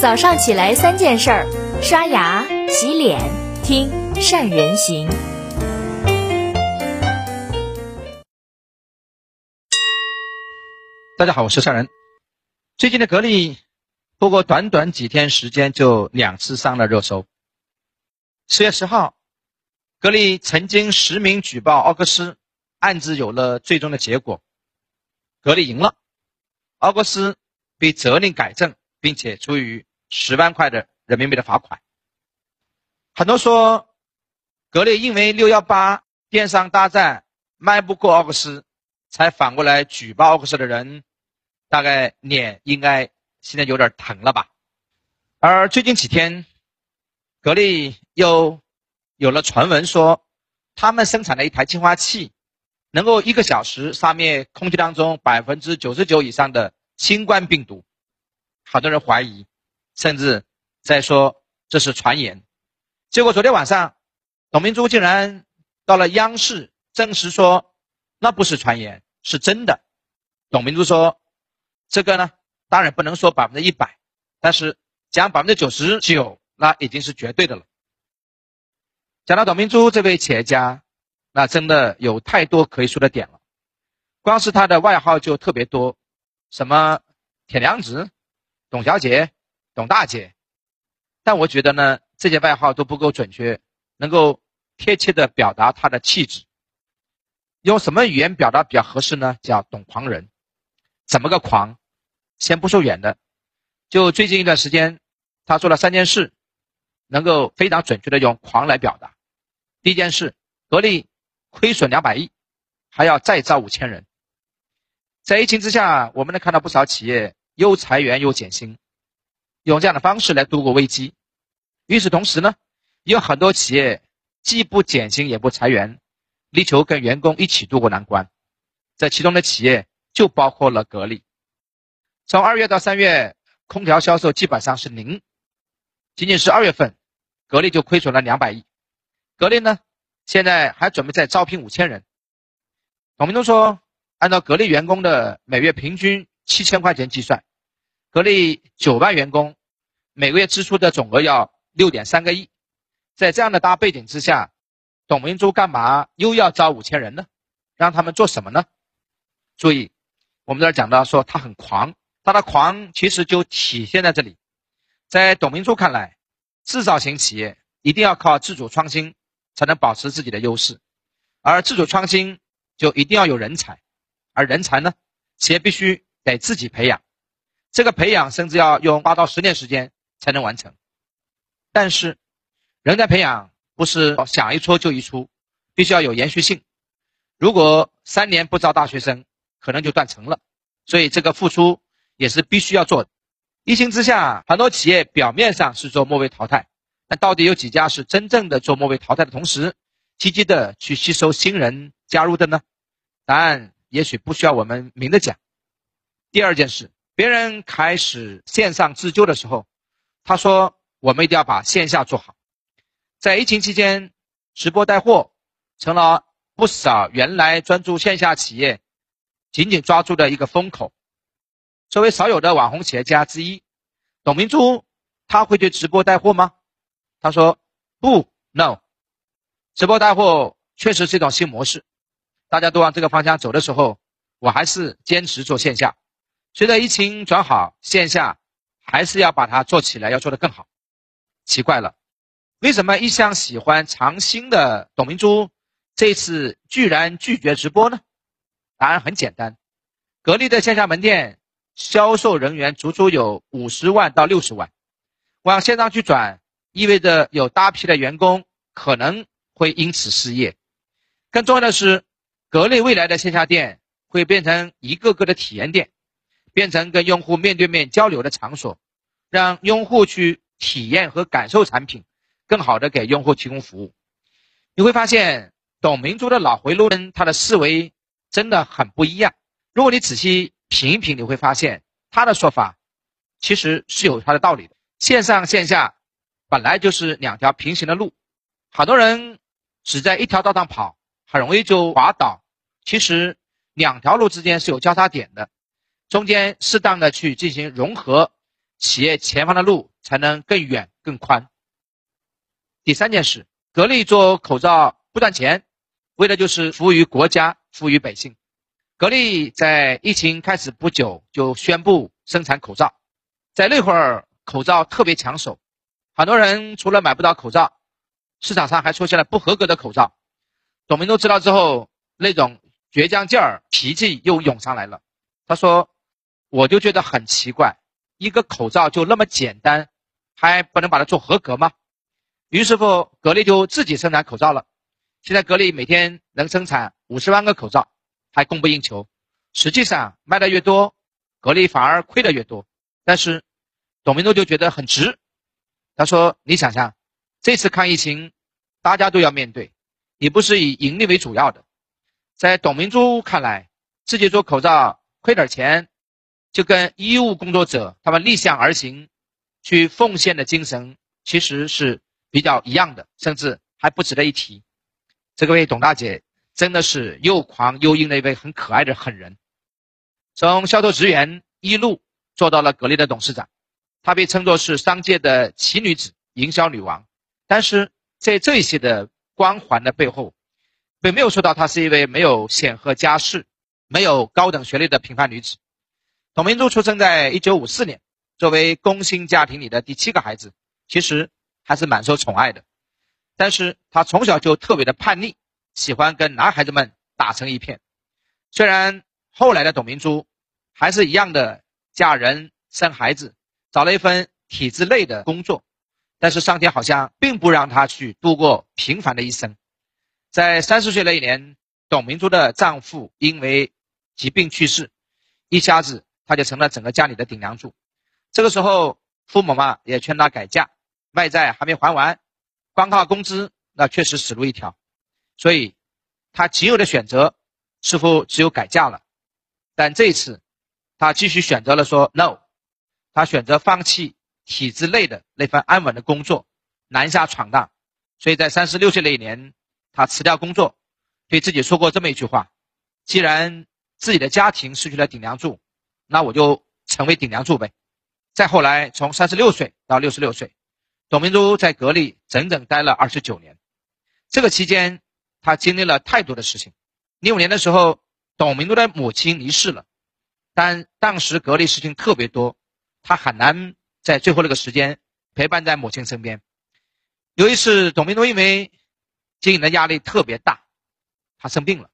早上起来三件事儿：刷牙、洗脸、听善人行。大家好，我是善人。最近的格力，不过短短几天时间就两次上了热搜。十月十号，格力曾经实名举报奥克斯，案子有了最终的结果，格力赢了，奥克斯被责令改正，并且处于十万块的人民币的罚款。很多说，格力因为六幺八电商大战卖不过奥克斯，才反过来举报奥克斯的人。大概脸应该现在有点疼了吧？而最近几天，格力又有了传闻说，他们生产的一台净化器能够一个小时杀灭空气当中百分之九十九以上的新冠病毒。好多人怀疑，甚至在说这是传言。结果昨天晚上，董明珠竟然到了央视证实说，那不是传言，是真的。董明珠说。这个呢，当然不能说百分之一百，但是讲百分之九十九，那已经是绝对的了。讲到董明珠这位企业家，那真的有太多可以说的点了。光是他的外号就特别多，什么铁娘子、董小姐、董大姐。但我觉得呢，这些外号都不够准确，能够贴切的表达他的气质。用什么语言表达比较合适呢？叫“董狂人”。怎么个狂？先不说远的，就最近一段时间，他做了三件事，能够非常准确的用“狂”来表达。第一件事，格力亏损两百亿，还要再招五千人。在疫情之下，我们能看到不少企业又裁员又减薪，用这样的方式来度过危机。与此同时呢，也有很多企业既不减薪也不裁员，力求跟员工一起度过难关。这其中的企业。就包括了格力，从二月到三月，空调销售基本上是零，仅仅是二月份，格力就亏损了两百亿。格力呢，现在还准备再招聘五千人。董明珠说，按照格力员工的每月平均七千块钱计算，格力九万员工每个月支出的总额要六点三个亿。在这样的大背景之下，董明珠干嘛又要招五千人呢？让他们做什么呢？注意。我们这儿讲到说他很狂，他的狂其实就体现在这里。在董明珠看来，制造型企业一定要靠自主创新才能保持自己的优势，而自主创新就一定要有人才，而人才呢，企业必须得自己培养，这个培养甚至要用八到十年时间才能完成。但是，人才培养不是想一出就一出，必须要有延续性。如果三年不招大学生，可能就断层了，所以这个付出也是必须要做的。疫情之下，很多企业表面上是做末位淘汰，但到底有几家是真正的做末位淘汰的同时，积极的去吸收新人加入的呢？答案也许不需要我们明着讲。第二件事，别人开始线上自救的时候，他说我们一定要把线下做好。在疫情期间，直播带货成了不少原来专注线下企业。紧紧抓住的一个风口。作为少有的网红企业家之一，董明珠，他会对直播带货吗？他说不，no。直播带货确实是一种新模式，大家都往这个方向走的时候，我还是坚持做线下。随着疫情转好，线下还是要把它做起来，要做得更好。奇怪了，为什么一向喜欢尝新的董明珠，这次居然拒绝直播呢？答案很简单，格力的线下门店销售人员足足有五十万到六十万，往线上去转，意味着有大批的员工可能会因此失业。更重要的是，格力未来的线下店会变成一个个的体验店，变成跟用户面对面交流的场所，让用户去体验和感受产品，更好的给用户提供服务。你会发现，董明珠的脑回路跟他的思维。真的很不一样。如果你仔细品一品，你会发现他的说法其实是有他的道理的。线上线下本来就是两条平行的路，好多人只在一条道上跑，很容易就滑倒。其实两条路之间是有交叉点的，中间适当的去进行融合，企业前方的路才能更远更宽。第三件事，格力做口罩不赚钱，为的就是服务于国家，服务于百姓。格力在疫情开始不久就宣布生产口罩，在那会儿口罩特别抢手，很多人除了买不到口罩，市场上还出现了不合格的口罩。董明珠知道之后，那种倔强劲儿、脾气又涌上来了。他说：“我就觉得很奇怪，一个口罩就那么简单，还不能把它做合格吗？”于是乎，格力就自己生产口罩了。现在格力每天能生产五十万个口罩，还供不应求。实际上卖的越多，格力反而亏的越多。但是董明珠就觉得很值。他说：“你想想，这次抗疫情，大家都要面对。”也不是以盈利为主要的，在董明珠看来，自己做口罩亏点钱，就跟医务工作者他们逆向而行，去奉献的精神其实是比较一样的，甚至还不值得一提。这位董大姐真的是又狂又硬的一位很可爱的狠人，从销售职员一路做到了格力的董事长，她被称作是商界的奇女子、营销女王。但是在这些的。光环的背后，并没有说到她是一位没有显赫家世、没有高等学历的平凡女子。董明珠出生在一九五四年，作为工薪家庭里的第七个孩子，其实还是蛮受宠爱的。但是她从小就特别的叛逆，喜欢跟男孩子们打成一片。虽然后来的董明珠还是一样的嫁人生孩子，找了一份体制内的工作。但是上天好像并不让她去度过平凡的一生，在三十岁那一年，董明珠的丈夫因为疾病去世，一家子他就成了整个家里的顶梁柱。这个时候，父母嘛也劝他改嫁，外债还没还完，光靠工资那确实死路一条，所以他仅有的选择似乎只有改嫁了。但这一次，他继续选择了说 no，他选择放弃。体制内的那份安稳的工作，南下闯荡，所以在三十六岁那一年，他辞掉工作，对自己说过这么一句话：既然自己的家庭失去了顶梁柱，那我就成为顶梁柱呗。再后来，从三十六岁到六十六岁，董明珠在格力整整待了二十九年。这个期间，她经历了太多的事情。零五年的时候，董明珠的母亲离世了，但当时格力事情特别多，她很难。在最后那个时间，陪伴在母亲身边。有一次，董明珠因为经营的压力特别大，她生病了。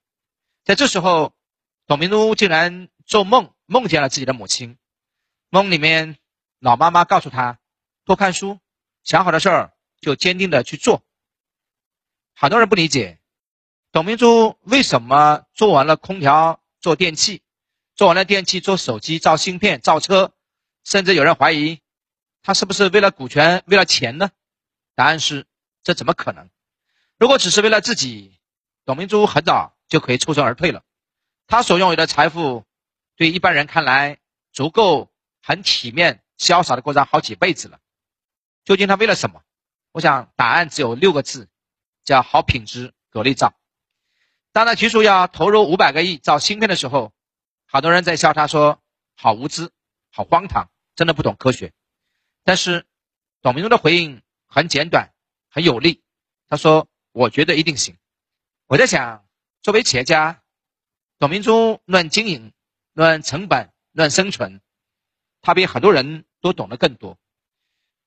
在这时候，董明珠竟然做梦梦见了自己的母亲。梦里面，老妈妈告诉他多看书，想好的事儿就坚定的去做。很多人不理解，董明珠为什么做完了空调做电器，做完了电器做手机造芯片造车，甚至有人怀疑。他是不是为了股权、为了钱呢？答案是，这怎么可能？如果只是为了自己，董明珠很早就可以抽身而退了。他所拥有的财富，对一般人看来，足够很体面、潇洒的过上好几辈子了。究竟他为了什么？我想答案只有六个字，叫好品质格力造。当他提出要投入五百个亿造芯片的时候，好多人在笑他说：“好无知，好荒唐，真的不懂科学。”但是，董明珠的回应很简短，很有力。他说：“我觉得一定行。”我在想，作为企业家，董明珠论经营、论成本、论生存，他比很多人都懂得更多。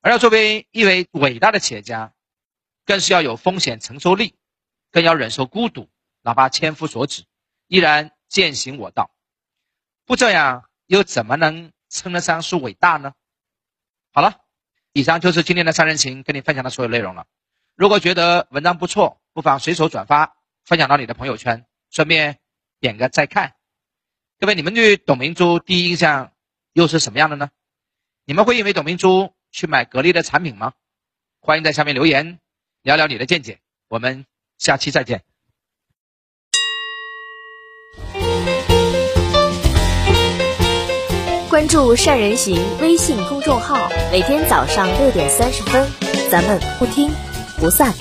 而要作为一位伟大的企业家，更是要有风险承受力，更要忍受孤独，哪怕千夫所指，依然践行我道。不这样，又怎么能称得上是伟大呢？好了，以上就是今天的三人行跟你分享的所有内容了。如果觉得文章不错，不妨随手转发分享到你的朋友圈，顺便点个再看。各位，你们对董明珠第一印象又是什么样的呢？你们会因为董明珠去买格力的产品吗？欢迎在下面留言聊聊你的见解。我们下期再见。关注善人行微信公众号，每天早上六点三十分，咱们不听不散。